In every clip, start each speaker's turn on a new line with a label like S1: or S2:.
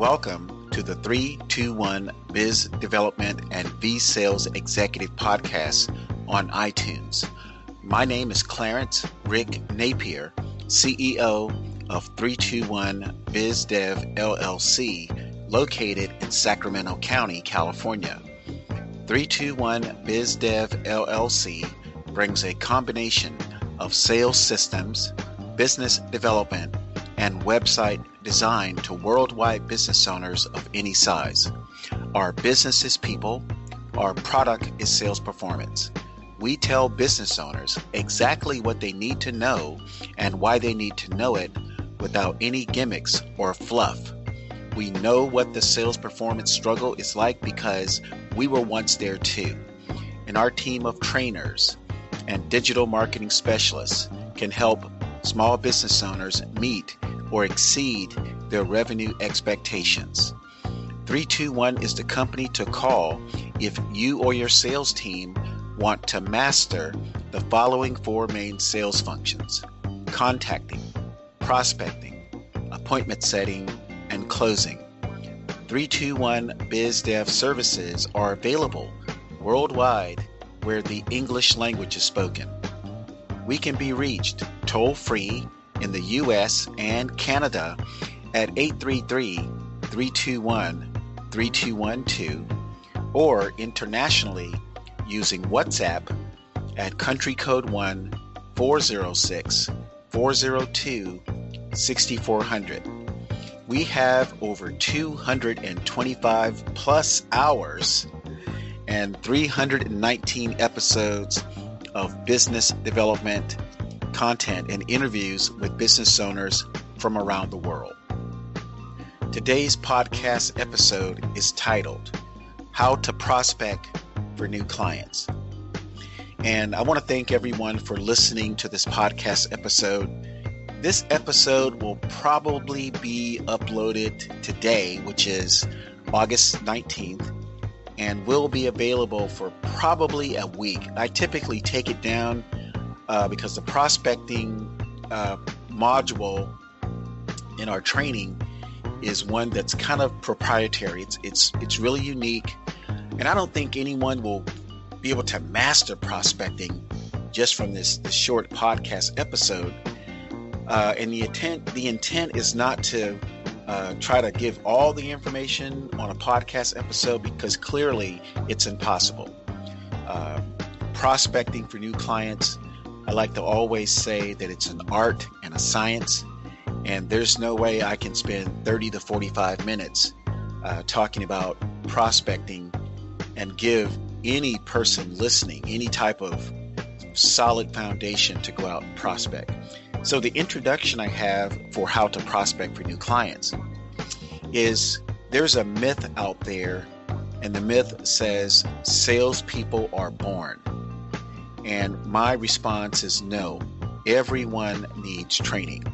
S1: Welcome to the 321 Biz Development and V Sales Executive Podcast on iTunes. My name is Clarence Rick Napier, CEO of 321 BizDev LLC, located in Sacramento County, California. 321 BizDev LLC brings a combination of sales systems, business development, and website design to worldwide business owners of any size. Our business is people, our product is sales performance. We tell business owners exactly what they need to know and why they need to know it without any gimmicks or fluff. We know what the sales performance struggle is like because we were once there too. And our team of trainers and digital marketing specialists can help small business owners meet or exceed their revenue expectations. 321 is the company to call if you or your sales team want to master the following four main sales functions contacting, prospecting, appointment setting, and closing. 321 BizDev services are available worldwide where the English language is spoken. We can be reached toll free in the US and Canada at 833 321 3212 or internationally using WhatsApp at country code 1 406 402 6400. We have over 225 plus hours and 319 episodes of business development content and interviews with business owners from around the world. Today's podcast episode is titled How to Prospect for New Clients. And I want to thank everyone for listening to this podcast episode. This episode will probably be uploaded today, which is August 19th, and will be available for probably a week. I typically take it down uh, because the prospecting uh, module in our training is one that's kind of proprietary. It's it's it's really unique, and I don't think anyone will be able to master prospecting just from this, this short podcast episode. Uh, and the intent the intent is not to uh, try to give all the information on a podcast episode because clearly it's impossible. Uh, prospecting for new clients, I like to always say that it's an art and a science and there's no way I can spend 30 to 45 minutes uh, talking about prospecting and give any person listening any type of solid foundation to go out and prospect. So, the introduction I have for how to prospect for new clients is there's a myth out there, and the myth says salespeople are born. And my response is no, everyone needs training.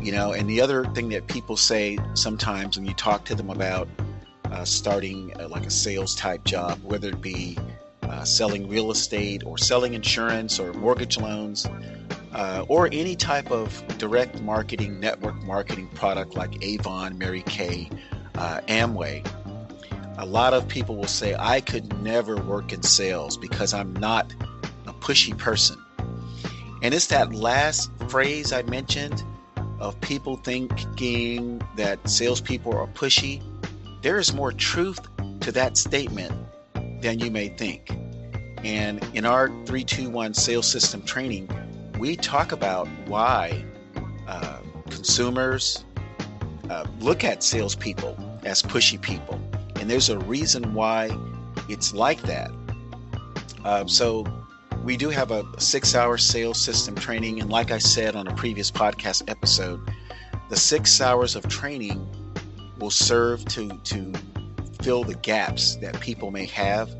S1: You know and the other thing that people say sometimes when you talk to them about uh, starting uh, like a sales type job whether it be uh, selling real estate or selling insurance or mortgage loans uh, or any type of direct marketing network marketing product like avon mary kay uh, amway a lot of people will say i could never work in sales because i'm not a pushy person and it's that last phrase i mentioned of people thinking that salespeople are pushy, there is more truth to that statement than you may think. And in our 321 sales system training, we talk about why uh, consumers uh, look at salespeople as pushy people. And there's a reason why it's like that. Uh, so we do have a six hour sales system training. And like I said on a previous podcast episode, the six hours of training will serve to, to fill the gaps that people may have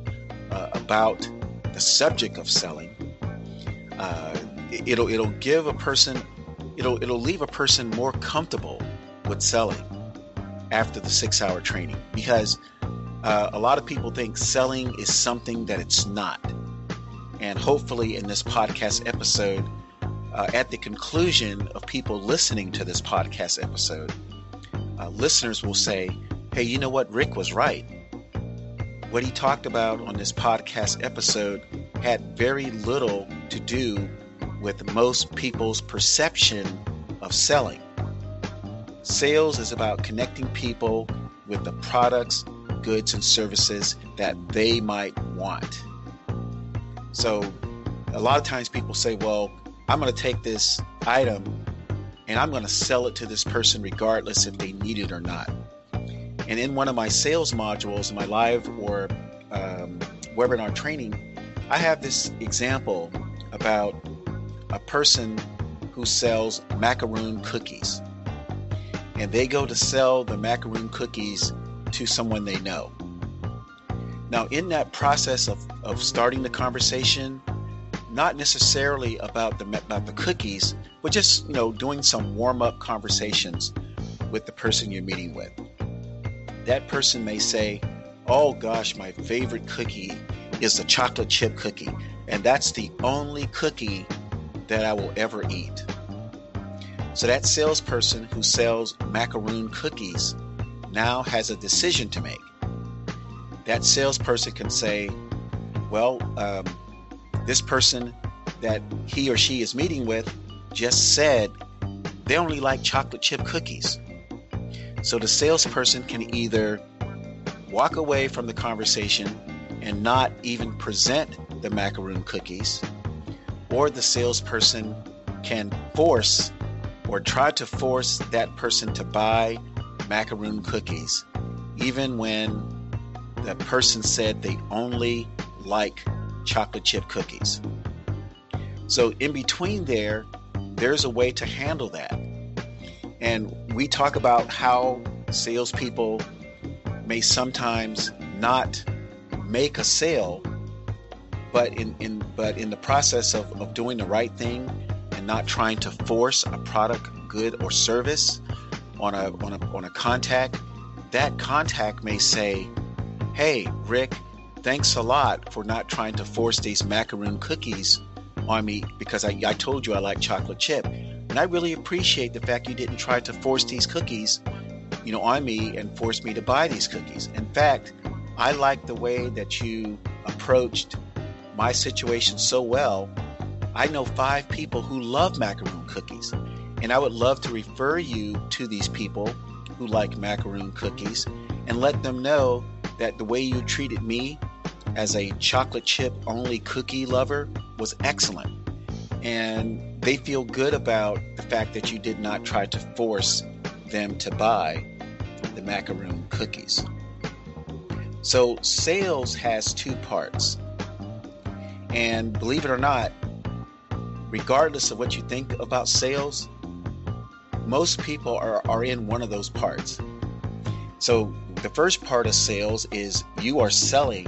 S1: uh, about the subject of selling. Uh, it'll it'll give a person it'll it'll leave a person more comfortable with selling after the six hour training because uh, a lot of people think selling is something that it's not and hopefully, in this podcast episode, uh, at the conclusion of people listening to this podcast episode, uh, listeners will say, hey, you know what? Rick was right. What he talked about on this podcast episode had very little to do with most people's perception of selling. Sales is about connecting people with the products, goods, and services that they might want. So, a lot of times people say, Well, I'm going to take this item and I'm going to sell it to this person regardless if they need it or not. And in one of my sales modules, in my live or um, webinar training, I have this example about a person who sells macaroon cookies. And they go to sell the macaroon cookies to someone they know. Now, in that process of, of starting the conversation, not necessarily about the about the cookies, but just you know doing some warm up conversations with the person you're meeting with. That person may say, "Oh gosh, my favorite cookie is the chocolate chip cookie, and that's the only cookie that I will ever eat." So that salesperson who sells macaroon cookies now has a decision to make. That salesperson can say, "Well." Um, this person that he or she is meeting with just said they only like chocolate chip cookies. So the salesperson can either walk away from the conversation and not even present the macaroon cookies, or the salesperson can force or try to force that person to buy macaroon cookies, even when the person said they only like chocolate chip cookies. So, in between there, there's a way to handle that. And we talk about how salespeople may sometimes not make a sale, but in, in but in the process of, of doing the right thing and not trying to force a product, good, or service on a on a on a contact, that contact may say, Hey, Rick, thanks a lot for not trying to force these macaroon cookies on me because I, I told you I like chocolate chip. And I really appreciate the fact you didn't try to force these cookies, you know, on me and force me to buy these cookies. In fact, I like the way that you approached my situation so well. I know five people who love macaroon cookies, and I would love to refer you to these people who like macaroon cookies and let them know that the way you treated me as a chocolate chip only cookie lover was excellent. And they feel good about the fact that you did not try to force them to buy the macaroon cookies. So, sales has two parts. And believe it or not, regardless of what you think about sales, most people are, are in one of those parts. So, the first part of sales is you are selling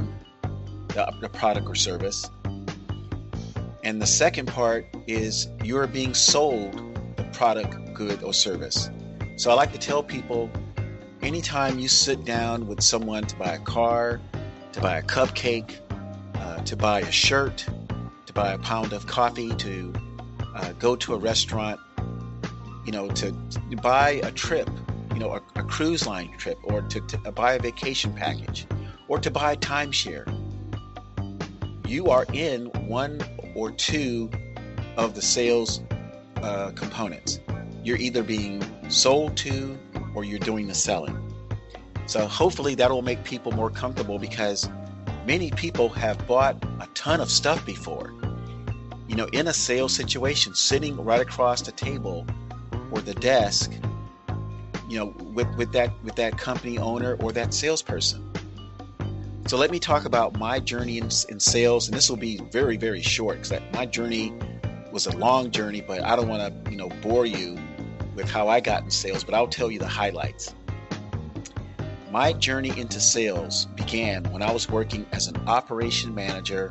S1: the, the product or service. And the second part is you're being sold the product, good, or service. So I like to tell people anytime you sit down with someone to buy a car, to buy a cupcake, uh, to buy a shirt, to buy a pound of coffee, to uh, go to a restaurant, you know, to, to buy a trip, you know, a, a cruise line trip, or to, to buy a vacation package, or to buy a timeshare you are in one or two of the sales uh, components. You're either being sold to or you're doing the selling. So hopefully that will make people more comfortable because many people have bought a ton of stuff before. You know, in a sales situation, sitting right across the table or the desk, you know, with, with that with that company owner or that salesperson. So let me talk about my journey in, in sales, and this will be very, very short because my journey was a long journey, but I don't want to, you know, bore you with how I got in sales, but I'll tell you the highlights. My journey into sales began when I was working as an operation manager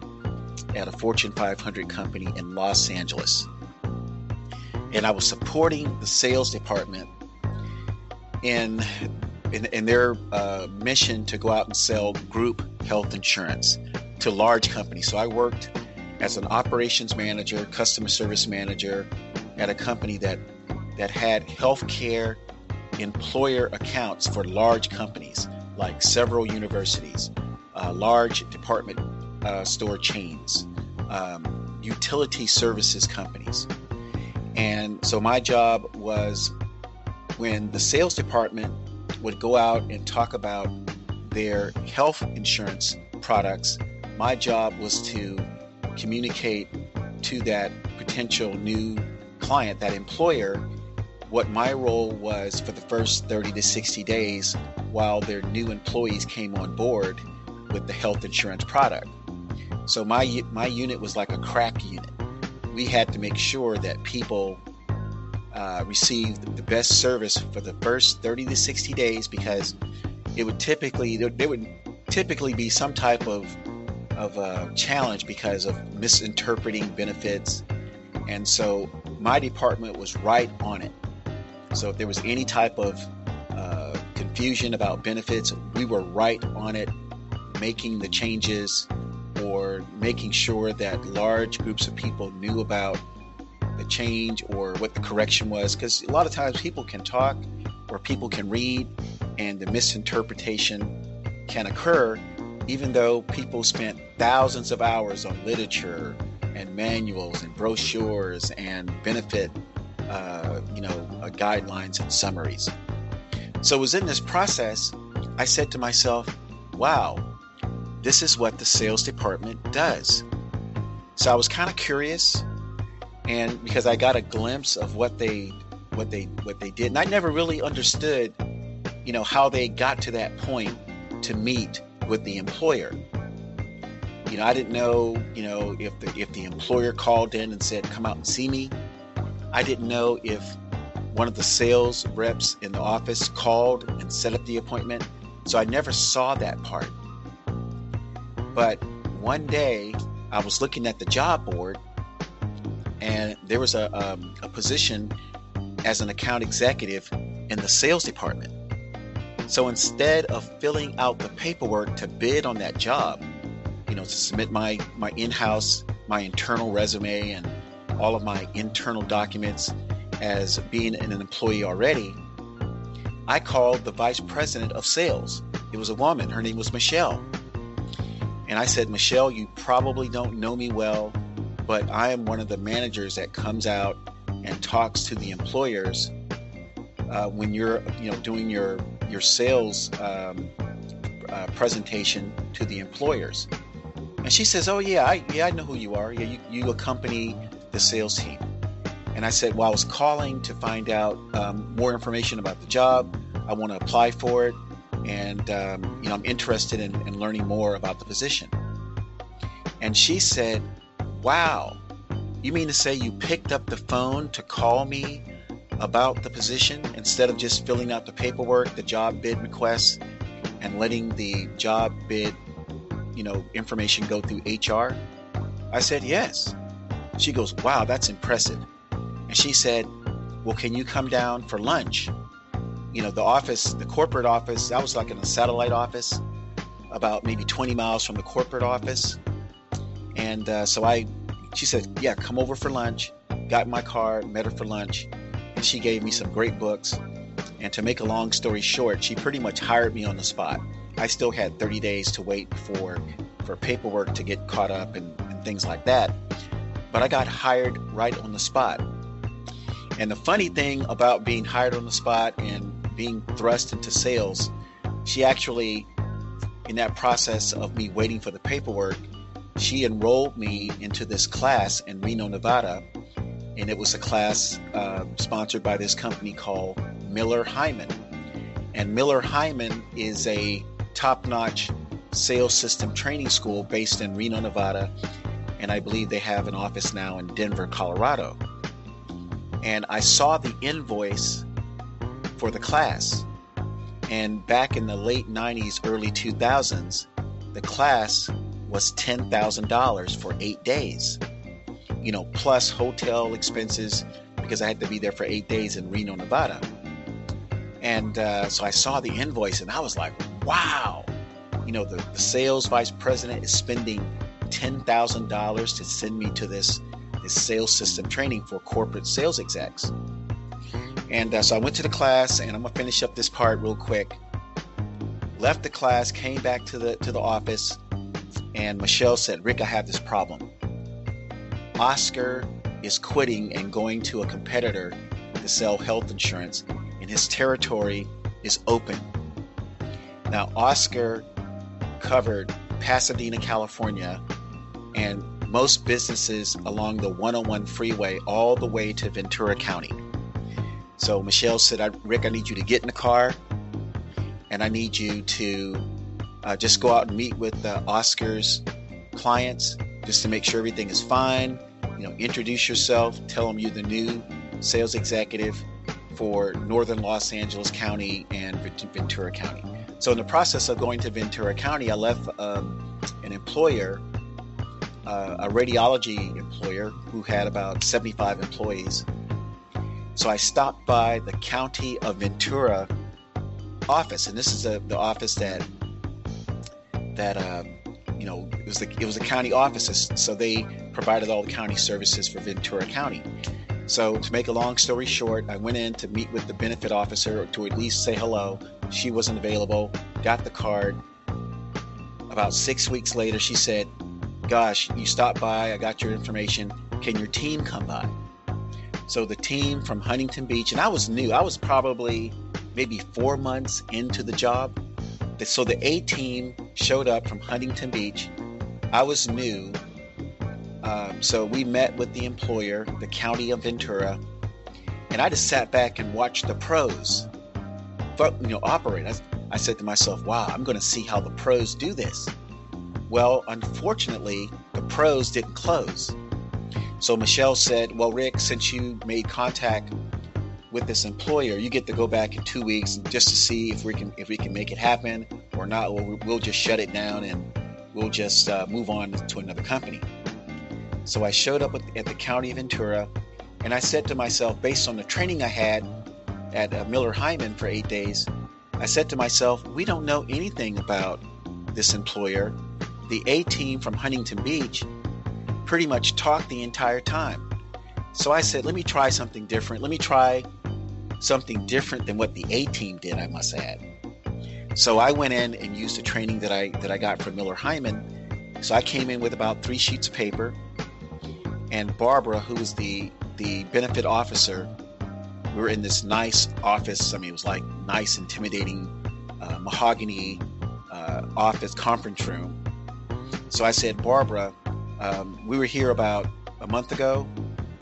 S1: at a Fortune 500 company in Los Angeles. And I was supporting the sales department in in, in their uh, mission to go out and sell group health insurance to large companies. So I worked as an operations manager, customer service manager at a company that that had healthcare employer accounts for large companies like several universities, uh, large department uh, store chains, um, utility services companies. And so my job was when the sales department would go out and talk about their health insurance products, my job was to communicate to that potential new client, that employer, what my role was for the first 30 to 60 days while their new employees came on board with the health insurance product. So my my unit was like a crack unit. We had to make sure that people uh, received the best service for the first 30 to 60 days because it would typically there, would typically be some type of of a challenge because of misinterpreting benefits, and so my department was right on it. So if there was any type of uh, confusion about benefits, we were right on it, making the changes or making sure that large groups of people knew about the change or what the correction was. Because a lot of times people can talk or people can read, and the misinterpretation can occur, even though people spent thousands of hours on literature and manuals and brochures and benefit, uh, you know, uh, guidelines and summaries. So it was in this process, I said to myself, wow, this is what the sales department does. So I was kind of curious and because I got a glimpse of what they what they what they did. And I never really understood, you know, how they got to that point to meet with the employer. You know, I didn't know, you know, if the if the employer called in and said, "Come out and see me." I didn't know if one of the sales reps in the office called and set up the appointment. So I never saw that part. But one day I was looking at the job board and there was a, um, a position as an account executive in the sales department. So instead of filling out the paperwork to bid on that job, you know, to submit my my in-house, my internal resume and all of my internal documents as being an employee already, I called the vice president of sales. It was a woman. Her name was Michelle. And I said, Michelle, you probably don't know me well, but I am one of the managers that comes out and talks to the employers uh, when you're, you know, doing your your sales um, uh, presentation to the employers. And she says, "Oh yeah, I, yeah, I know who you are. Yeah, you, you accompany the sales team." And I said, "Well, I was calling to find out um, more information about the job. I want to apply for it, and um, you know, I'm interested in, in learning more about the position." And she said, Wow. You mean to say you picked up the phone to call me about the position instead of just filling out the paperwork, the job bid request, and letting the job bid, you know, information go through HR? I said, Yes. She goes, Wow, that's impressive. And she said, Well, can you come down for lunch? You know, the office, the corporate office, I was like in a satellite office, about maybe 20 miles from the corporate office. And uh, so I, she said, yeah, come over for lunch. Got my car, met her for lunch, and she gave me some great books. And to make a long story short, she pretty much hired me on the spot. I still had 30 days to wait for for paperwork to get caught up and, and things like that. But I got hired right on the spot. And the funny thing about being hired on the spot and being thrust into sales, she actually, in that process of me waiting for the paperwork, she enrolled me into this class in Reno, Nevada, and it was a class uh, sponsored by this company called Miller Heiman. And Miller Heiman is a top notch sales system training school based in Reno, Nevada, and I believe they have an office now in Denver, Colorado. And I saw the invoice for the class. And back in the late 90s, early 2000s, the class was $10,000 for eight days, you know, plus hotel expenses because I had to be there for eight days in Reno, Nevada. And uh, so I saw the invoice and I was like, wow, you know, the, the sales vice president is spending $10,000 to send me to this, this sales system training for corporate sales execs. And uh, so I went to the class, and I'm gonna finish up this part real quick. Left the class, came back to the to the office, and Michelle said, "Rick, I have this problem. Oscar is quitting and going to a competitor to sell health insurance, and his territory is open. Now, Oscar covered Pasadena, California, and most businesses along the 101 freeway all the way to Ventura County. So Michelle said, Rick, I need you to get in the car and I need you to uh, just go out and meet with uh, Oscar's clients just to make sure everything is fine. You know, introduce yourself, tell them you're the new sales executive for Northern Los Angeles County and Ventura County. So, in the process of going to Ventura County, I left um, an employer, uh, a radiology employer who had about 75 employees. So, I stopped by the County of Ventura office, and this is a, the office that that um, you know it was the it was the county offices, so they provided all the county services for Ventura County. So to make a long story short, I went in to meet with the benefit officer to at least say hello. She wasn't available. Got the card. About six weeks later, she said, "Gosh, you stopped by. I got your information. Can your team come by?" So the team from Huntington Beach, and I was new. I was probably maybe four months into the job. So the A team showed up from Huntington Beach. I was new. Um, so we met with the employer, the county of Ventura, and I just sat back and watched the pros, you know, operate. I, I said to myself, "Wow, I'm going to see how the pros do this." Well, unfortunately, the pros didn't close. So Michelle said, "Well, Rick, since you made contact with this employer, you get to go back in two weeks just to see if we can if we can make it happen or not, we'll just shut it down and we'll just uh, move on to another company. So I showed up at the county of Ventura, and I said to myself, based on the training I had at uh, Miller Heiman for eight days, I said to myself, we don't know anything about this employer. The A team from Huntington Beach pretty much talked the entire time. So I said, let me try something different. Let me try something different than what the A team did, I must add. So I went in and used the training that I that I got from Miller Heiman. So I came in with about three sheets of paper, and Barbara, who was the the benefit officer, we were in this nice office. I mean, it was like nice, intimidating uh, mahogany uh, office conference room. So I said, Barbara, um, we were here about a month ago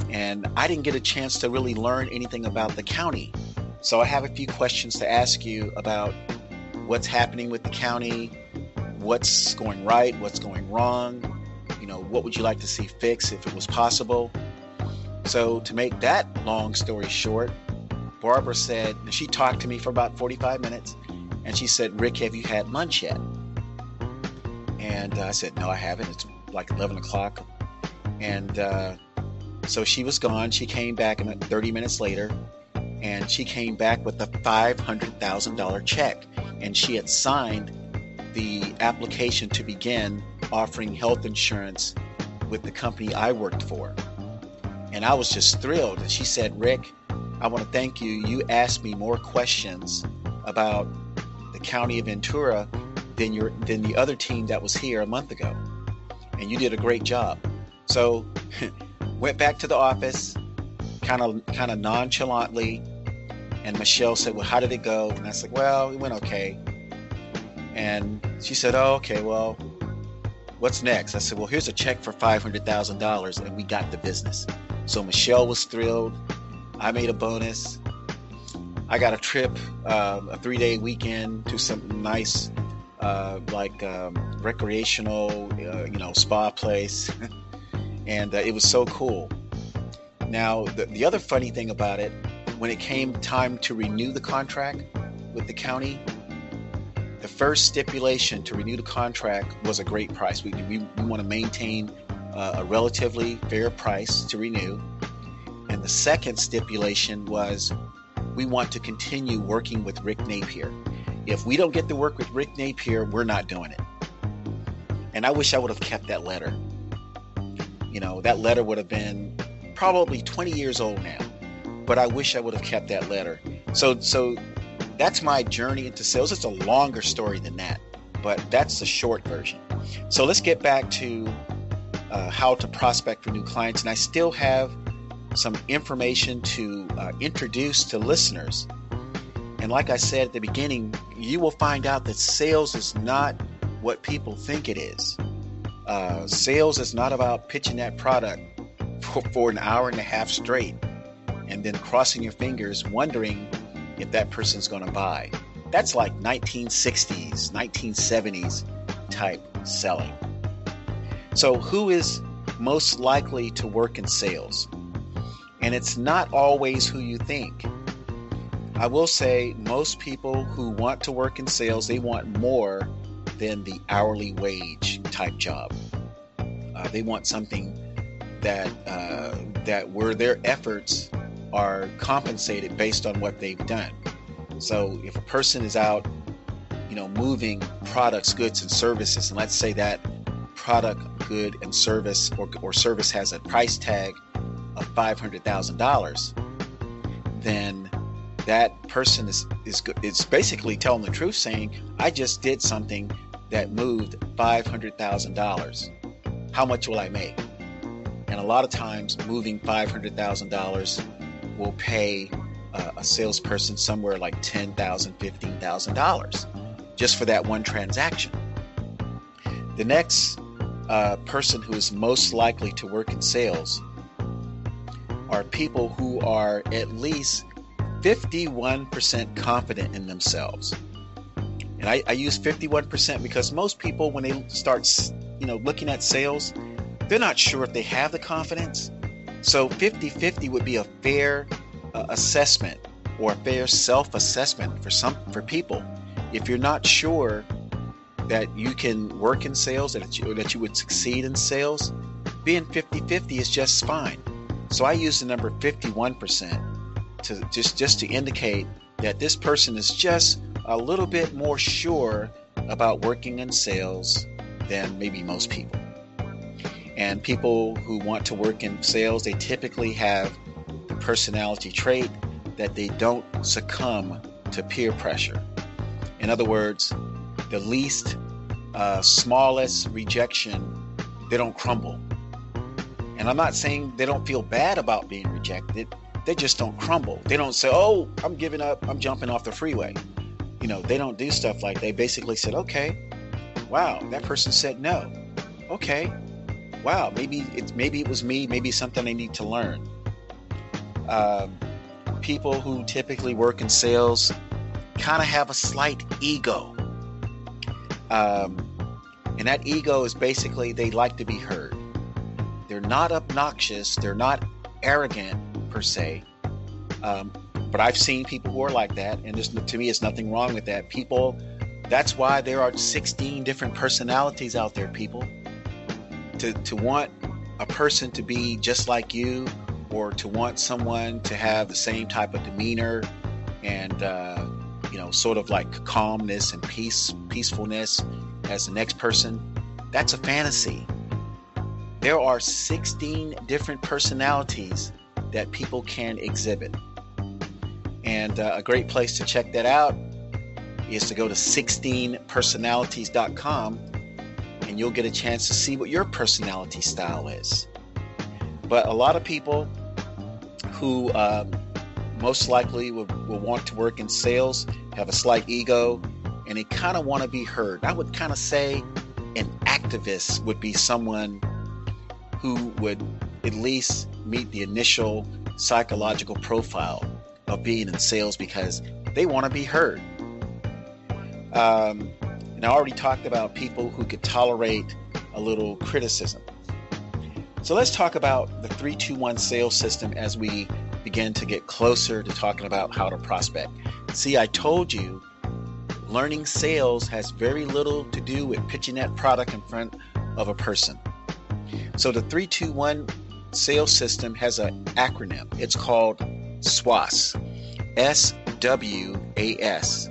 S1: and I didn't get a chance to really learn anything about the county. So I have a few questions to ask you about what's happening with the county, what's going right, what's going wrong, you know, what would you like to see fixed if it was possible. So to make that long story short, Barbara said, she talked to me for about 45 minutes and she said, Rick, have you had lunch yet? And I said, no, I haven't. It's like 11 o'clock. And uh, so she was gone. She came back 30 minutes later, and she came back with a $500,000 check. And she had signed the application to begin offering health insurance with the company I worked for. And I was just thrilled. And she said, Rick, I want to thank you. You asked me more questions about the county of Ventura than your than the other team that was here a month ago. And you did a great job. So went back to the office, kind of kind of nonchalantly, and Michelle said, "Well, how did it go?" And I said, "Well, it went okay." And she said, "Oh, okay. Well, what's next?" I said, "Well, here's a check for five hundred thousand dollars, and we got the business." So Michelle was thrilled. I made a bonus. I got a trip, uh, a three-day weekend to some nice, uh, like um, recreational, uh, you know, spa place. and uh, it was so cool. Now, the, the other funny thing about it, when it came time to renew the contract with the county, the first stipulation to renew the contract was a great price. We, we, we want to maintain uh, a relatively fair price to renew. And the second stipulation was we want to continue working with Rick Napier. If we don't get to work with Rick Napier, we're not doing it. And I wish I would have kept that letter you know, that letter would have been probably 20 years old now. but I wish I would have kept that letter. So, so that's my journey into sales. It's a longer story than that, but that's the short version. So let's get back to uh, how to prospect for new clients. And I still have some information to uh, introduce to listeners. And like I said at the beginning, you will find out that sales is not what people think it is. Uh, sales is not about pitching that product for, for an hour and a half straight and then crossing your fingers, wondering if that person's going to buy. That's like 1960s, 1970s type selling. So, who is most likely to work in sales? And it's not always who you think. I will say most people who want to work in sales, they want more than the hourly wage type job. Uh, they want something that uh, that where their efforts are compensated based on what they've done. So if a person is out, you know, moving products, goods, and services, and let's say that product, good, and service or, or service has a price tag of five hundred thousand dollars, then that person is is is basically telling the truth, saying, "I just did something that moved five hundred thousand dollars. How much will I make?" And a lot of times, moving five hundred thousand dollars will pay uh, a salesperson somewhere like $10,000, $15,000 just for that one transaction. The next uh, person who is most likely to work in sales are people who are at least 51% confident in themselves. And I, I, use 51% because most people, when they start, you know, looking at sales, they're not sure if they have the confidence. So 50-50 would be a fair uh, assessment or a fair self-assessment for some for people. If you're not sure that you can work in sales that you, that you would succeed in sales, being 50-50 is just fine. So I use the number 51% to just just to indicate that this person is just a little bit more sure about working in sales than maybe most people. And people who want to work in sales, they typically have the personality trait that they don't succumb to peer pressure. In other words, the least uh, smallest rejection, they don't crumble. And I'm not saying they don't feel bad about being rejected, they just don't crumble. They don't say, Oh, I'm giving up, I'm jumping off the freeway. You know, they don't do stuff like they basically said, Okay, wow, that person said no. Okay, wow, maybe it's maybe it was me, maybe something I need to learn. Um, people who typically work in sales kind of have a slight ego. Um, and that ego is basically they like to be heard. They're not obnoxious, they're not arrogant per se. Um, but I've seen people who are like that, and to me, it's nothing wrong with that. People, that's why there are 16 different personalities out there, people. To, to want a person to be just like you or to want someone to have the same type of demeanor and uh, you know sort of like calmness and peace peacefulness as the next person that's a fantasy there are 16 different personalities that people can exhibit and uh, a great place to check that out is to go to 16personalities.com and you'll get a chance to see what your personality style is but a lot of people who um, most likely will, will want to work in sales have a slight ego and they kind of want to be heard. I would kind of say an activist would be someone who would at least meet the initial psychological profile of being in sales because they want to be heard. Um, and I already talked about people who could tolerate a little criticism. So let's talk about the 321 sales system as we begin to get closer to talking about how to prospect. See, I told you learning sales has very little to do with pitching that product in front of a person. So the 321 sales system has an acronym. It's called SWAS. S W A S.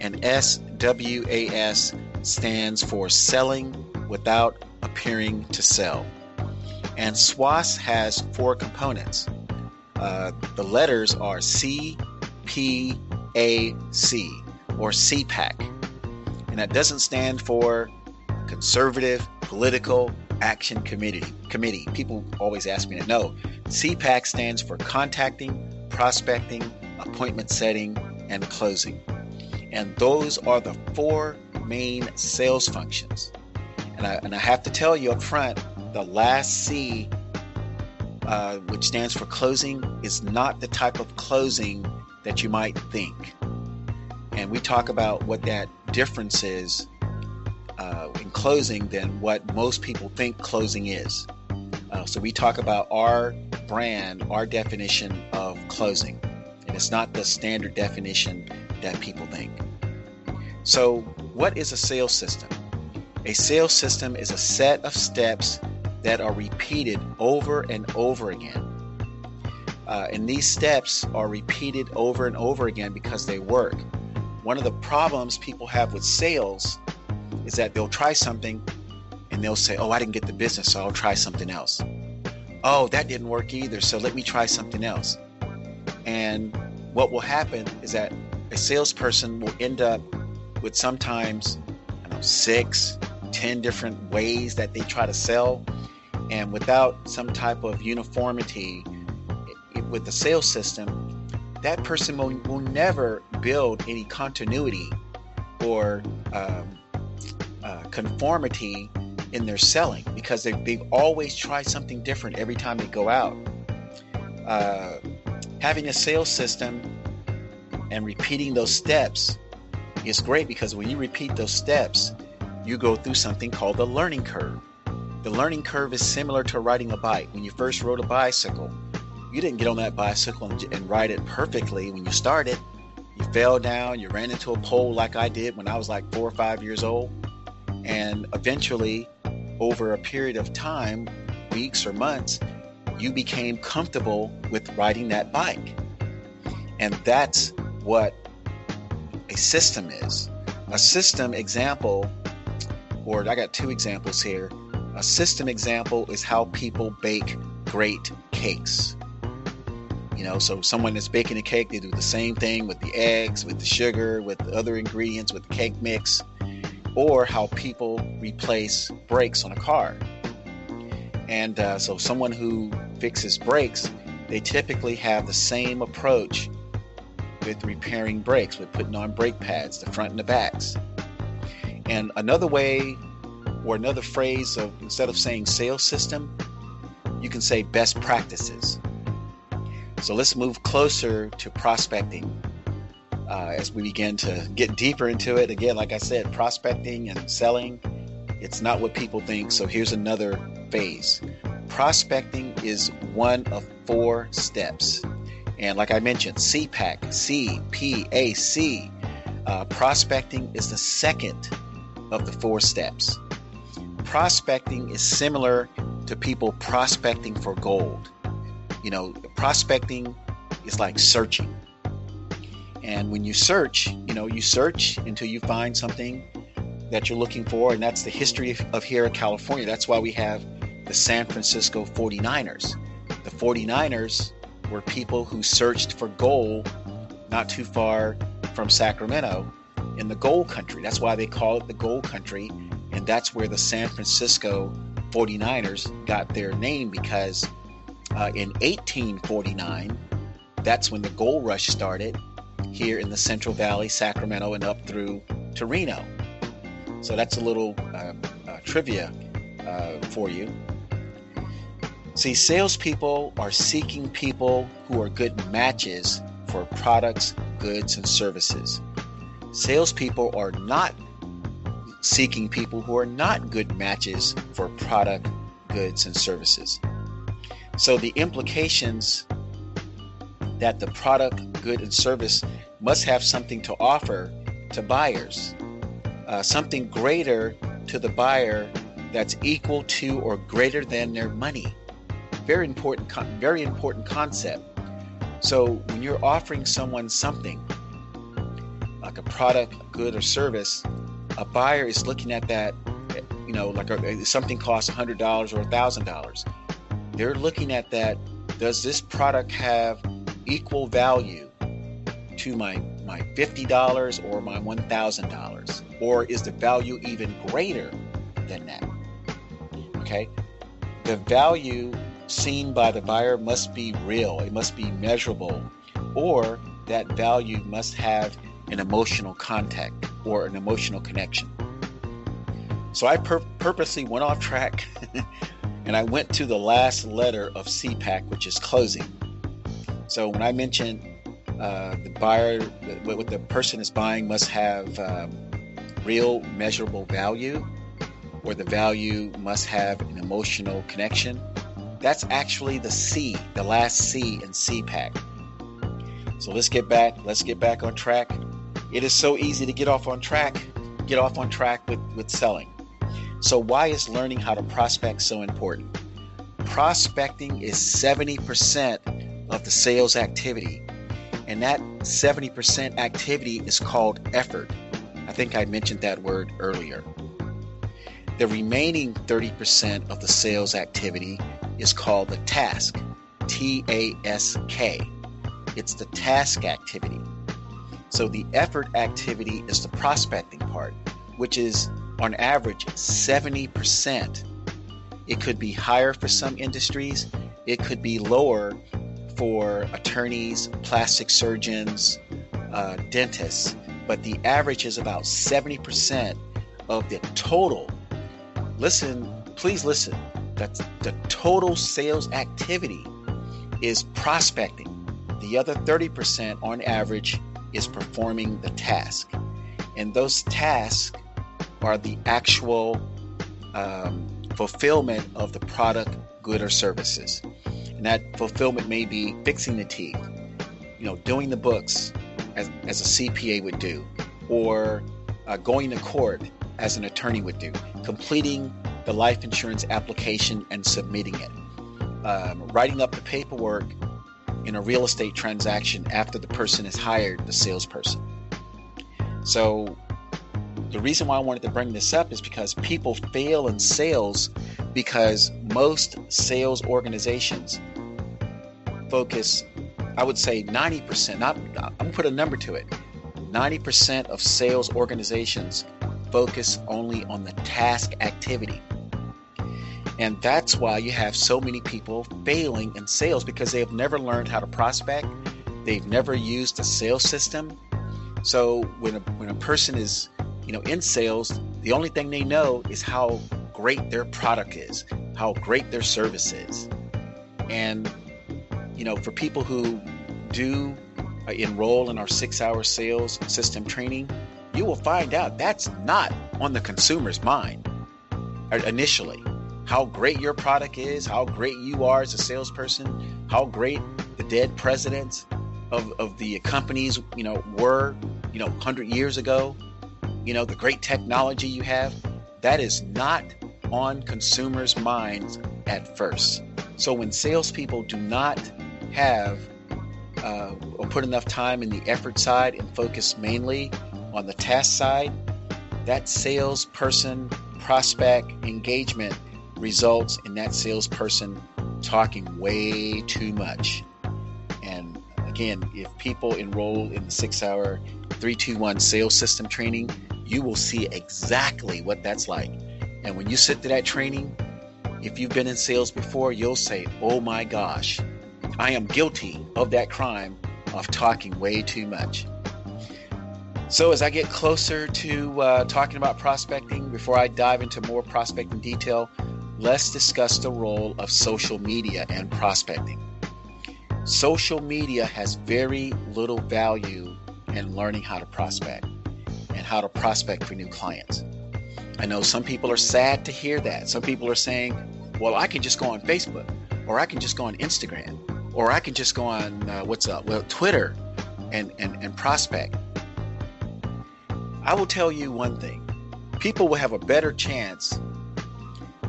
S1: And S W A S stands for selling without appearing to sell. And SWAS has four components. Uh, the letters are C P A C or CPAC. And that doesn't stand for Conservative Political Action Committee. Committee. People always ask me to know. CPAC stands for Contacting, Prospecting, Appointment Setting, and Closing. And those are the four main sales functions. And I, and I have to tell you up front, the last C, uh, which stands for closing, is not the type of closing that you might think. And we talk about what that difference is in closing than what most people think closing is. Uh, so we talk about our brand, our definition of closing. And it's not the standard definition that people think. So, what is a sales system? A sales system is a set of steps that are repeated over and over again. Uh, and these steps are repeated over and over again because they work. One of the problems people have with sales is that they'll try something and they'll say, Oh, I didn't get the business, so I'll try something else. Oh, that didn't work either, so let me try something else. And what will happen is that a salesperson will end up with sometimes know, six, ten different ways that they try to sell. And without some type of uniformity with the sales system, that person will, will never build any continuity or um, uh, conformity in their selling because they, they've always tried something different every time they go out. Uh, having a sales system and repeating those steps is great because when you repeat those steps, you go through something called the learning curve. The learning curve is similar to riding a bike. When you first rode a bicycle, you didn't get on that bicycle and, and ride it perfectly when you started. You fell down, you ran into a pole like I did when I was like four or five years old. And eventually, over a period of time, weeks or months, you became comfortable with riding that bike. And that's what a system is. A system example or I got two examples here. A system example is how people bake great cakes. You know, so someone that's baking a cake, they do the same thing with the eggs, with the sugar, with the other ingredients, with the cake mix, or how people replace brakes on a car. And uh, so, someone who fixes brakes, they typically have the same approach with repairing brakes, with putting on brake pads, the front and the backs. And another way or another phrase of instead of saying sales system, you can say best practices. So let's move closer to prospecting uh, as we begin to get deeper into it. Again, like I said, prospecting and selling, it's not what people think. So here's another phase. Prospecting is one of four steps. And like I mentioned, CPAC, C P A C, uh, prospecting is the second of the four steps. Prospecting is similar to people prospecting for gold. You know, prospecting is like searching. And when you search, you know, you search until you find something that you're looking for. And that's the history of, here in California. That's why we have the San Francisco 49ers. The 49ers were people who searched for gold not too far from Sacramento in the gold country. That's why they call it the gold country. And that's where the San Francisco 49ers got their name because uh, in 1849, that's when the gold rush started here in the Central Valley, Sacramento, and up through to Reno. So that's a little uh, uh, trivia uh, for you. See, salespeople are seeking people who are good matches for products, goods, and services. Salespeople are not seeking people who are not good matches for product, goods, and services. So the implications that the product, good, and service must have something to offer to buyers, uh, something greater to the buyer that's equal to or greater than their money. Very important, very important concept. So when you're offering someone something, like a product, good, or service, a buyer is looking at that, you know, like a, something costs $100 or $1,000. They're looking at that does this product have equal value to my my $50 or my $1,000? Or is the value even greater than that? Okay. The value seen by the buyer must be real, it must be measurable, or that value must have an emotional contact or an emotional connection. So I pur- purposely went off track and I went to the last letter of CPAC, which is closing. So when I mentioned uh, the buyer, what the person is buying must have um, real measurable value, or the value must have an emotional connection. That's actually the C, the last C in CPAC. So let's get back. Let's get back on track. It is so easy to get off on track. Get off on track with, with selling. So why is learning how to prospect so important? Prospecting is 70% of the sales activity. And that 70% activity is called effort. I think I mentioned that word earlier. The remaining 30% of the sales activity is called the task. T A S K. It's the task activity. So the effort activity is the prospecting part, which is on average 70%. It could be higher for some industries, it could be lower for attorneys, plastic surgeons, uh, dentists, but the average is about 70% of the total. Listen, please listen. That's the total sales activity is prospecting. The other 30% on average is performing the task. And those tasks are the actual um, fulfillment of the product, good, or services. And that fulfillment may be fixing the teeth, you know, doing the books as, as a CPA would do, or uh, going to court as an attorney would do, completing the life insurance application and submitting it, um, writing up the paperwork in a real estate transaction after the person is hired, the salesperson. So, the reason why I wanted to bring this up is because people fail in sales because most sales organizations focus, I would say 90%, not, I'm going to put a number to it. 90% of sales organizations focus only on the task activity. And that's why you have so many people failing in sales because they have never learned how to prospect. They've never used a sales system. So when a, when a person is, you know, in sales, the only thing they know is how great their product is, how great their service is. And you know, for people who do uh, enroll in our 6-hour sales system training, you will find out that's not on the consumer's mind uh, initially how great your product is, how great you are as a salesperson, how great the dead presidents of, of the companies, you know, were, you know, 100 years ago, you know, the great technology you have, that is not on consumers' minds at first. So when salespeople do not have uh, or put enough time in the effort side and focus mainly on the task side, that salesperson prospect engagement results in that salesperson talking way too much. And again, if people enroll in the six hour 321 sales system training, you will see exactly what that's like. And when you sit to that training, if you've been in sales before, you'll say, Oh my gosh, I am guilty of that crime of talking way too much. So, as I get closer to uh, talking about prospecting, before I dive into more prospecting detail, let's discuss the role of social media and prospecting. Social media has very little value in learning how to prospect and how to prospect for new clients. I know some people are sad to hear that. Some people are saying, well, I can just go on Facebook, or I can just go on Instagram, or I can just go on, uh, WhatsApp, well, Twitter and, and, and prospect. I will tell you one thing people will have a better chance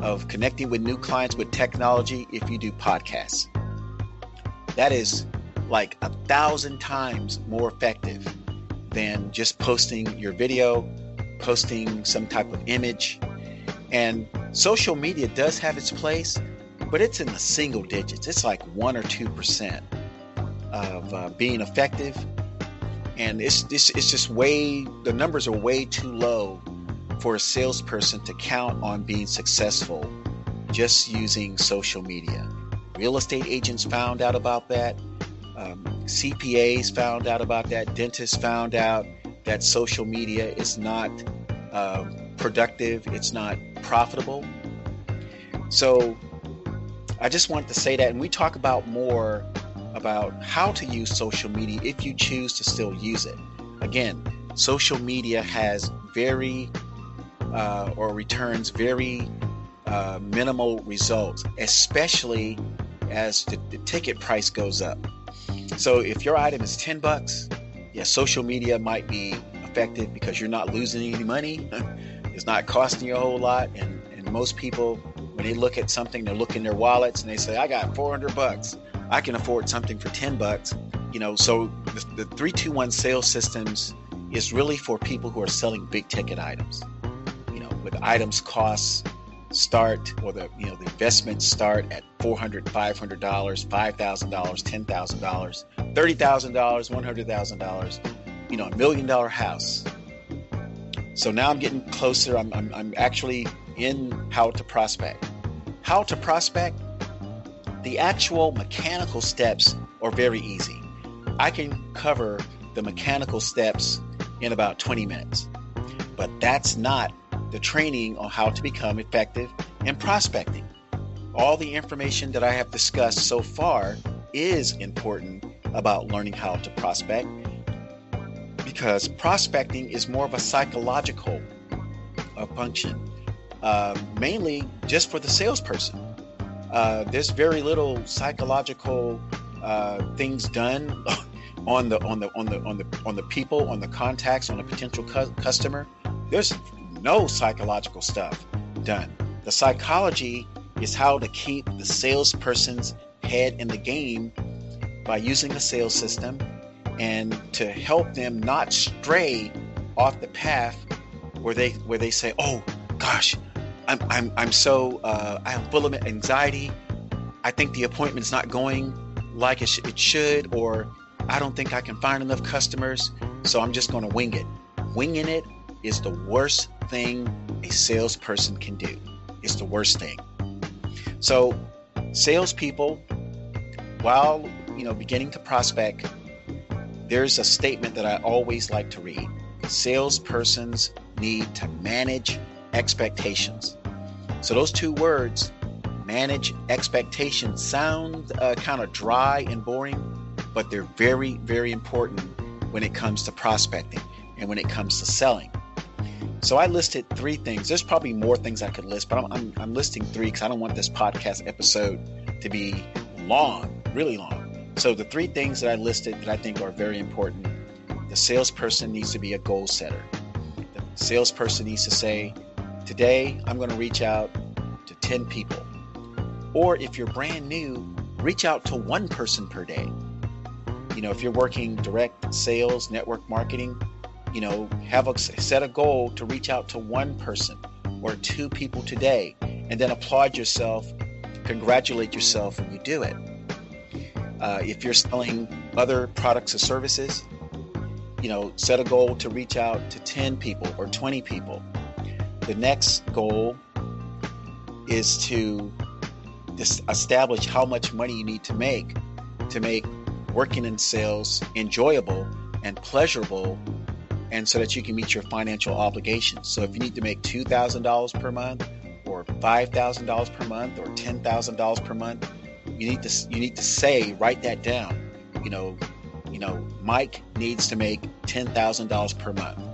S1: of connecting with new clients with technology if you do podcasts. That is like a thousand times more effective than just posting your video, posting some type of image. And social media does have its place, but it's in the single digits. It's like one or two percent of uh, being effective, and it's, it's it's just way the numbers are way too low for a salesperson to count on being successful just using social media. Real estate agents found out about that. Um, CPAs found out about that. Dentists found out that social media is not uh, productive, it's not profitable. So I just wanted to say that, and we talk about more about how to use social media if you choose to still use it. Again, social media has very uh, or returns very uh, minimal results, especially as the, the ticket price goes up. So if your item is 10 bucks, yeah, social media might be effective because you're not losing any money. it's not costing you a whole lot. And, and most people, when they look at something, they look in their wallets and they say, I got 400 bucks. I can afford something for 10 bucks. You know, so the, the 321 sales systems is really for people who are selling big ticket items. You know, with items costs start or the you know the investments start at 400 500 dollars 5000 dollars 10000 dollars 30000 dollars 100000 dollars you know a million dollar house so now i'm getting closer I'm, I'm, I'm actually in how to prospect how to prospect? The actual mechanical steps are very easy. I can cover the mechanical steps in about 20 minutes. But that's not the training on how to become effective in prospecting. All the information that I have discussed so far is important about learning how to prospect because prospecting is more of a psychological function, uh, mainly just for the salesperson. Uh, there's very little psychological uh, things done on the on the on the on the on the people, on the contacts, on a potential cu- customer. There's no psychological stuff done. The psychology is how to keep the salesperson's head in the game by using the sales system and to help them not stray off the path where they where they say, "Oh gosh, I'm I'm I'm so uh, I'm full of anxiety. I think the appointment's not going like it, sh- it should, or I don't think I can find enough customers, so I'm just going to wing it." Winging it is the worst thing a salesperson can do. It's the worst thing. So, salespeople, while you know beginning to prospect, there's a statement that I always like to read. Salespersons need to manage expectations. So those two words, manage expectations, sound uh, kind of dry and boring, but they're very, very important when it comes to prospecting and when it comes to selling. So I listed three things. There's probably more things I could list, but I'm, I'm, I'm listing three because I don't want this podcast episode to be long, really long. So the three things that I listed that I think are very important the salesperson needs to be a goal setter. The salesperson needs to say, Today I'm going to reach out to 10 people. Or if you're brand new, reach out to one person per day. You know, if you're working direct sales, network marketing, you know, have a set a goal to reach out to one person or two people today, and then applaud yourself, congratulate yourself when you do it. Uh, if you're selling other products or services, you know, set a goal to reach out to 10 people or 20 people. The next goal is to establish how much money you need to make to make working in sales enjoyable and pleasurable and so that you can meet your financial obligations. So if you need to make $2,000 per month or $5,000 per month or $10,000 per month, you need to you need to say write that down. You know, you know, Mike needs to make $10,000 per month.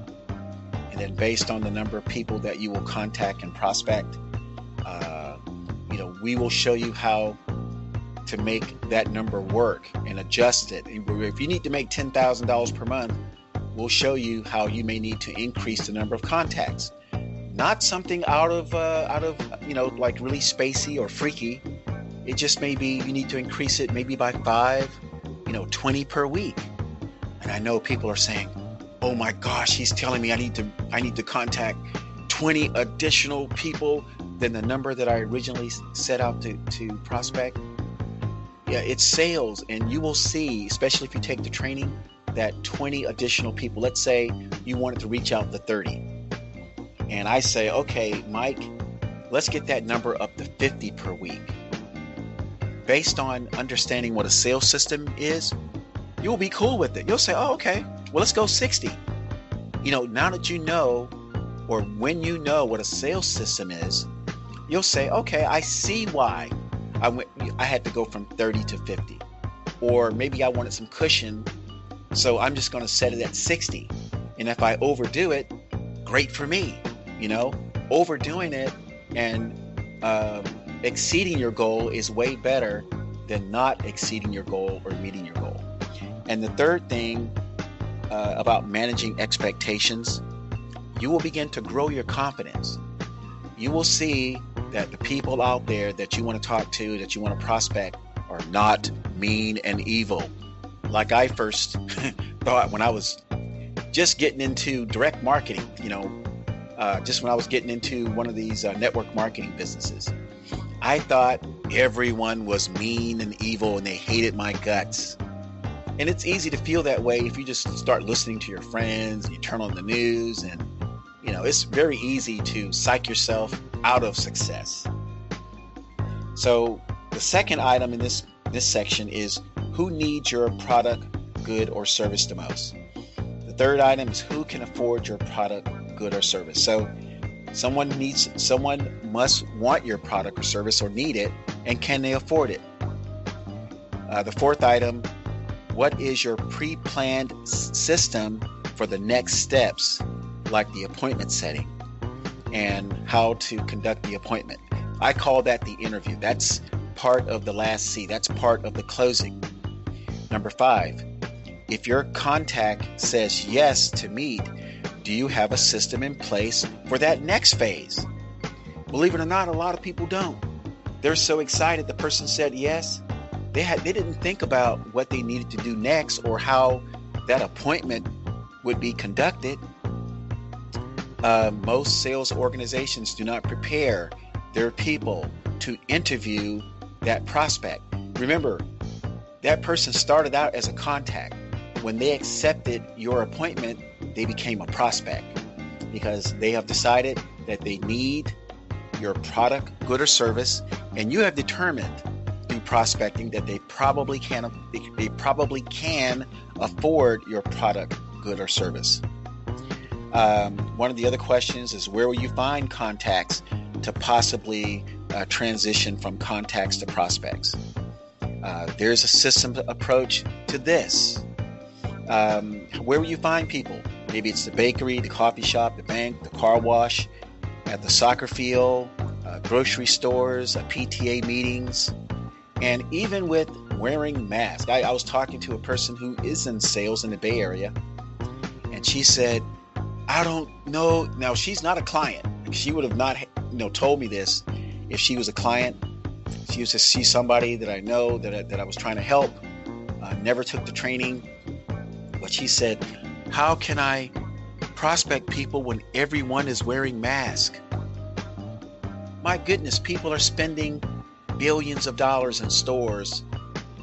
S1: And then based on the number of people that you will contact and prospect, uh, you know, we will show you how to make that number work and adjust it. If you need to make $10,000 per month, we'll show you how you may need to increase the number of contacts. Not something out of uh, out of you know like really spacey or freaky. It just may be you need to increase it maybe by five, you know, 20 per week. And I know people are saying, "Oh my gosh, he's telling me I need to I need to contact 20 additional people than the number that I originally set out to, to prospect? Yeah, it's sales, and you will see, especially if you take the training, that 20 additional people, let's say you wanted to reach out to 30. And I say, okay, Mike, let's get that number up to 50 per week. Based on understanding what a sales system is, you'll be cool with it. You'll say, oh, okay, well, let's go 60. You know, now that you know, or when you know what a sales system is, you'll say, okay, I see why I went I had to go from 30 to 50. Or maybe I wanted some cushion, so I'm just to set it at 60. And if I overdo it, great for me. You know, overdoing it and um, exceeding your goal is way better than not exceeding your goal or meeting your goal. And the third thing uh, about managing expectations, you will begin to grow your confidence. You will see that the people out there that you want to talk to, that you want to prospect, are not mean and evil. Like I first thought when I was just getting into direct marketing, you know, uh, just when I was getting into one of these uh, network marketing businesses. I thought everyone was mean and evil and they hated my guts. And it's easy to feel that way if you just start listening to your friends, you turn on the news, and you know, it's very easy to psych yourself out of success. So, the second item in this this section is who needs your product, good, or service the most. The third item is who can afford your product, good, or service. So, someone needs someone must want your product or service or need it, and can they afford it? Uh, the fourth item what is your pre planned system for the next steps, like the appointment setting and how to conduct the appointment? I call that the interview. That's part of the last C, that's part of the closing. Number five, if your contact says yes to meet, do you have a system in place for that next phase? Believe it or not, a lot of people don't. They're so excited the person said yes, they had they didn't think about what they needed to do next or how that appointment would be conducted. Uh, most sales organizations do not prepare their people to interview that prospect. Remember, that person started out as a contact. When they accepted your appointment, they became a prospect because they have decided that they need your product, good, or service, and you have determined prospecting that they probably can they probably can afford your product, good or service. Um, one of the other questions is where will you find contacts to possibly uh, transition from contacts to prospects? Uh, there's a system approach to this. Um, where will you find people? Maybe it's the bakery, the coffee shop, the bank, the car wash, at the soccer field, uh, grocery stores, PTA meetings, and even with wearing masks, I, I was talking to a person who is in sales in the Bay Area, and she said, I don't know. Now, she's not a client. She would have not, you know, told me this if she was a client. She used to see somebody that I know that I, that I was trying to help. Uh, never took the training, but she said, "How can I prospect people when everyone is wearing masks?" My goodness, people are spending billions of dollars in stores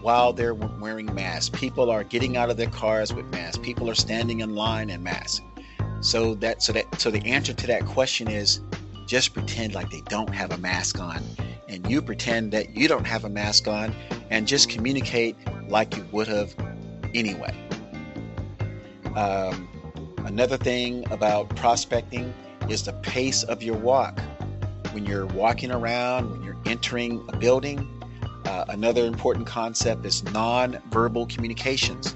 S1: while they're wearing masks. People are getting out of their cars with masks. People are standing in line in masks. So that so that so the answer to that question is just pretend like they don't have a mask on and you pretend that you don't have a mask on and just communicate like you would have anyway. Um, another thing about prospecting is the pace of your walk. When you're walking around, entering a building. Uh, another important concept is non-verbal communications.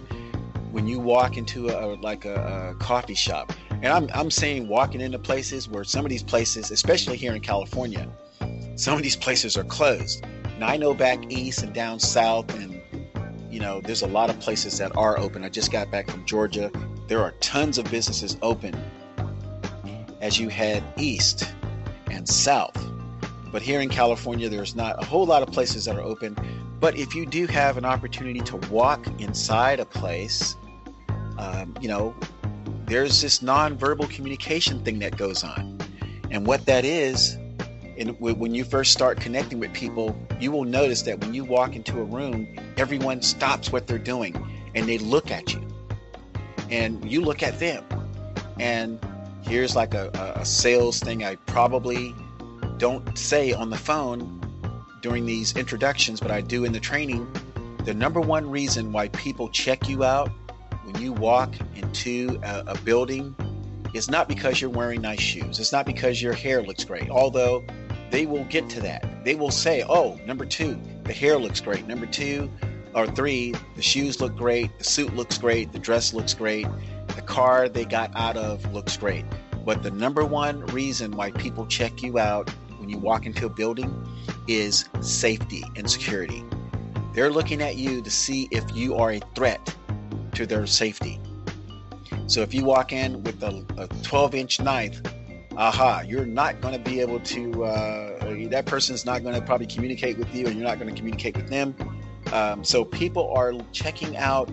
S1: When you walk into a like a, a coffee shop, and I'm I'm saying walking into places where some of these places, especially here in California, some of these places are closed. Now I know back east and down south, and you know there's a lot of places that are open. I just got back from Georgia. There are tons of businesses open as you head east and south. But here in California, there's not a whole lot of places that are open. But if you do have an opportunity to walk inside a place, um, you know, there's this nonverbal communication thing that goes on. And what that is, And when you first start connecting with people, you will notice that when you walk into a room, everyone stops what they're doing and they look at you. And you look at them. And here's like a, a sales thing I probably don't say on the phone during these introductions, but I do in the training. The number one reason why people check you out when you walk into a, a building is not because you're wearing nice shoes. It's not because your hair looks great, although they will get to that. They will say, oh, number two, the hair looks great. Number two or three, the shoes look great. The suit looks great. The dress looks great. The car they got out of looks great. But the number one reason why people check you out when you walk into a building is safety and security. They're looking at you to see if you are a threat to their safety. So if you walk in with a, a 12 inch knife, aha, you're not going to be able to, uh, that person's not going to probably communicate with you and you're not going to communicate with them. Um, so people are checking out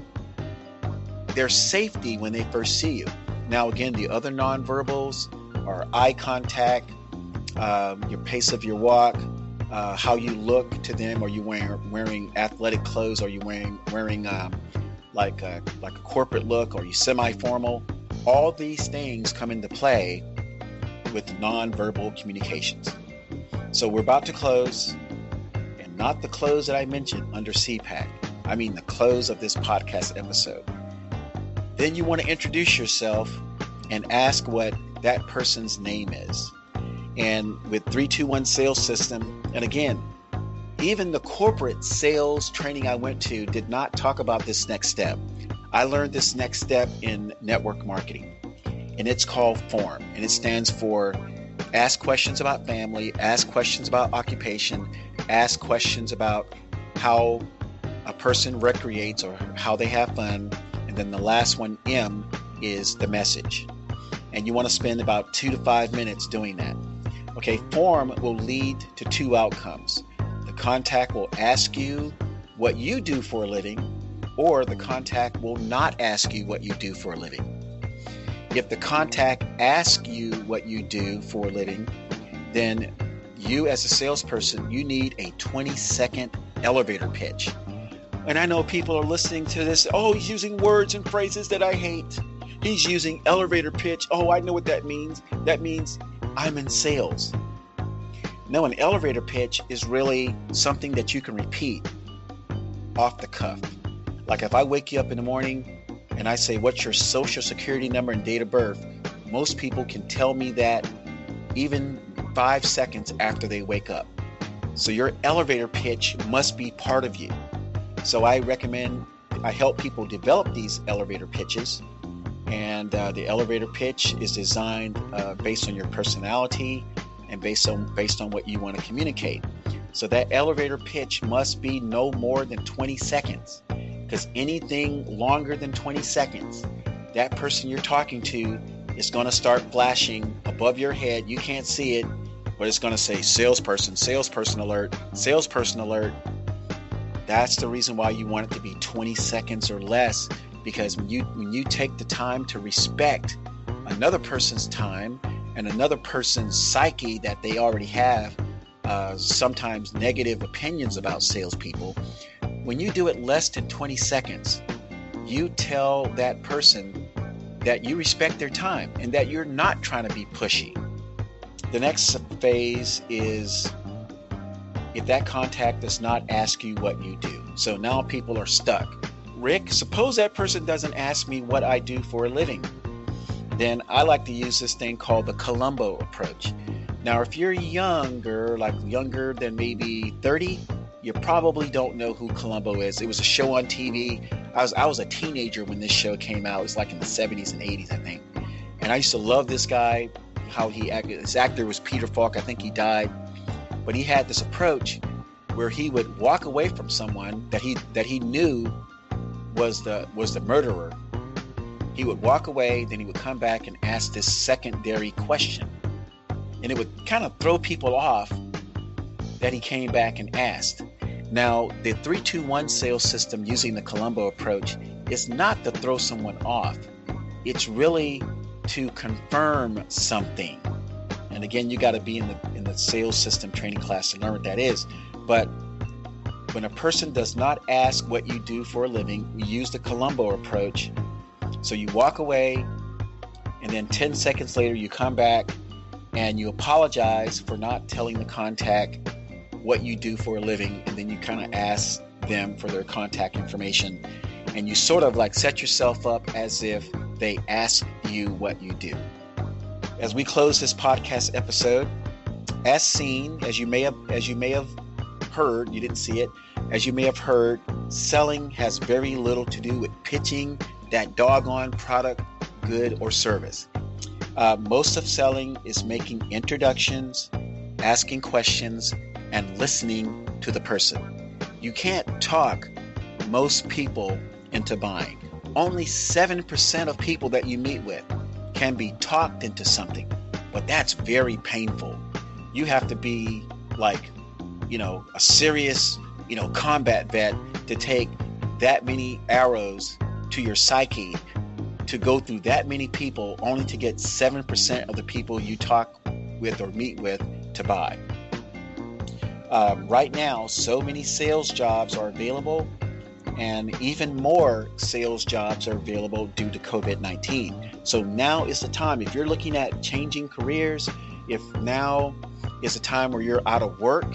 S1: their safety when they first see you. Now, again, the other nonverbals are eye contact, um, your pace of your walk, uh, how you look to them. Are you wearing wearing athletic clothes? Are you wearing wearing um, like a, like a corporate look? Are you semi-formal? All these things come into play with nonverbal communications. So we're about to close, and not the close that I mentioned under CPAC. I mean the close of this podcast episode. Then you want to introduce yourself and ask what that person's name is. And with 321 sales system, and again, even the corporate sales training I went to did not talk about this next step. I learned this next step in network marketing, and it's called FORM, and it stands for ask questions about family, ask questions about occupation, ask questions about how a person recreates or how they have fun, and then the last one, M, is the message. And you want to spend about two to five minutes doing that. Okay, form will lead to two outcomes. The contact will ask you what you do for a living, or the contact will not ask you what you do for a living. If the contact asks you what you do for a living, then you as a salesperson, you need a 20 second elevator pitch. And I know people are listening to this, oh, he's using words and phrases that I hate. He's using elevator pitch. Oh, I know what that means. That means I'm in sales. No, an elevator pitch is really something that you can repeat off the cuff. Like if I wake you up in the morning and I say, What's your social security number and date of birth? Most people can tell me that even five seconds after they wake up. So your elevator pitch must be part of you. So I recommend, I help people develop these elevator pitches and uh, the elevator pitch is designed uh, based on your personality and based on based on what you want to communicate. So that elevator pitch must be no more than 20 seconds, because anything longer than 20 seconds, that person you're talking to is going to start flashing above your head. You can't see it, but it's going to say salesperson, salesperson alert, salesperson alert. That's the reason why you want it to be 20 seconds or less because when you when you take the time to respect another person's time and another person's psyche that they already have uh, sometimes negative opinions about salespeople when you do it less than 20 seconds you tell that person that you respect their time and that you're not trying to be pushy. The next phase is if that contact does not ask you what you do. So now people are stuck Rick, suppose that person doesn't ask me what I do for a living. Then I like to use this thing called the Columbo approach. Now, if you're younger, like younger than maybe 30, you probably don't know who Columbo is. It was a show on TV. I was I was a teenager when this show came out. It was like in the 70s and 80s, I think. And I used to love this guy, how he acted. His actor was Peter Falk. I think he died. But he had this approach where he would walk away from someone that he that he knew was the was the murderer, he would walk away, then he would come back and ask this secondary question. And it would kind of throw people off that he came back and asked. Now, the 321 sales system using the Columbo approach is not to throw someone off. It's really to confirm something. And again, you got to be in the in the sales system training class to learn what that is. But when a person does not ask what you do for a living, we use the Columbo approach. So you walk away, and then 10 seconds later, you come back and you apologize for not telling the contact what you do for a living, and then you kind of ask them for their contact information, and you sort of like set yourself up as if they ask you what you do. As we close this podcast episode, as seen, as you may have as you may have heard, you didn't see it, as you may have heard, selling has very little to do with pitching that doggone product, good, or service. Uh, most of selling is making introductions, asking questions, and listening to the person. You can't talk most people into buying. Only 7% of people that you meet with can be talked into something, but that's very painful. You have to be like, you know, a serious, you know, combat vet to take that many arrows to your psyche to go through that many people only to get 7% of the people you talk with or meet with to buy. Um, right now, so many sales jobs are available, and even more sales jobs are available due to COVID 19. So now is the time. If you're looking at changing careers, if now is a time where you're out of work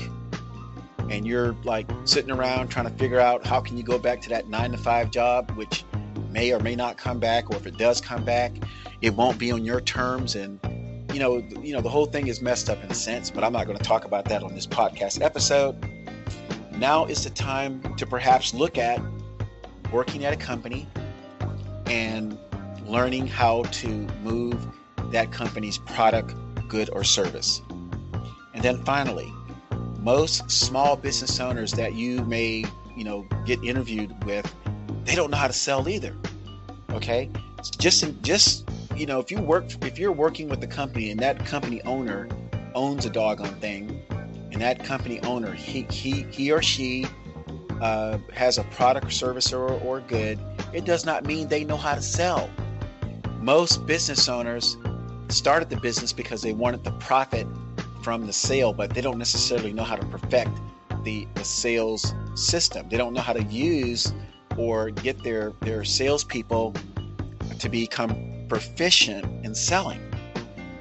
S1: and you're like sitting around trying to figure out how can you go back to that nine to five job, which may or may not come back, or if it does come back, it won't be on your terms. And you know, you know, the whole thing is messed up in a sense. But I'm not going to talk about that on this podcast episode. Now is the time to perhaps look at working at a company and learning how to move that company's product, good, or service. And then finally, most small business owners that you may, you know, get interviewed with they don't know how to sell either. Okay, just just you know, if you work if you're working with the company and that company owner owns a doggone thing, and that company owner he he he or she uh, has a product, service, or, or good, it does not mean they know how to sell. Most business owners started the business because they wanted the profit from the sale, but they don't necessarily know how to perfect the, the sales system. They don't know how to use or get their their salespeople to become proficient in selling.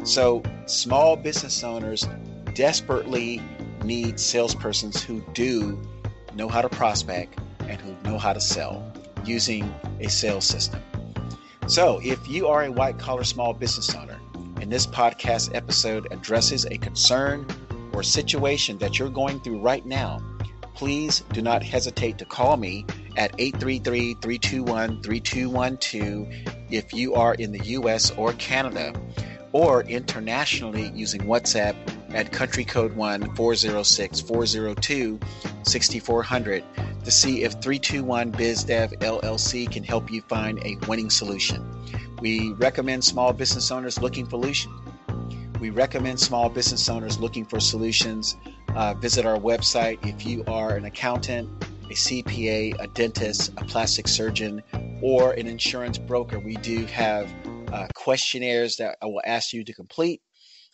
S1: So small business owners desperately need salespersons who do know how to prospect and who know how to sell using a sales system. So, if you are a white collar small business owner and this podcast episode addresses a concern or situation that you're going through right now, please do not hesitate to call me at 833 321 3212 if you are in the US or Canada, or internationally using WhatsApp at country code 1 406 402 6400 to see if 321 BizDev LLC can help you find a winning solution. We recommend small business owners looking for solutions. We recommend small business owners looking for solutions. Uh, visit our website if you are an accountant, a CPA, a dentist, a plastic surgeon, or an insurance broker, we do have uh, questionnaires that I will ask you to complete,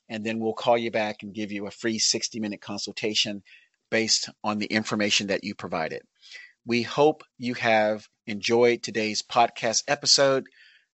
S1: and then we'll call you back and give you a free 60 minute consultation based on the information that you provided. We hope you have enjoyed today's podcast episode.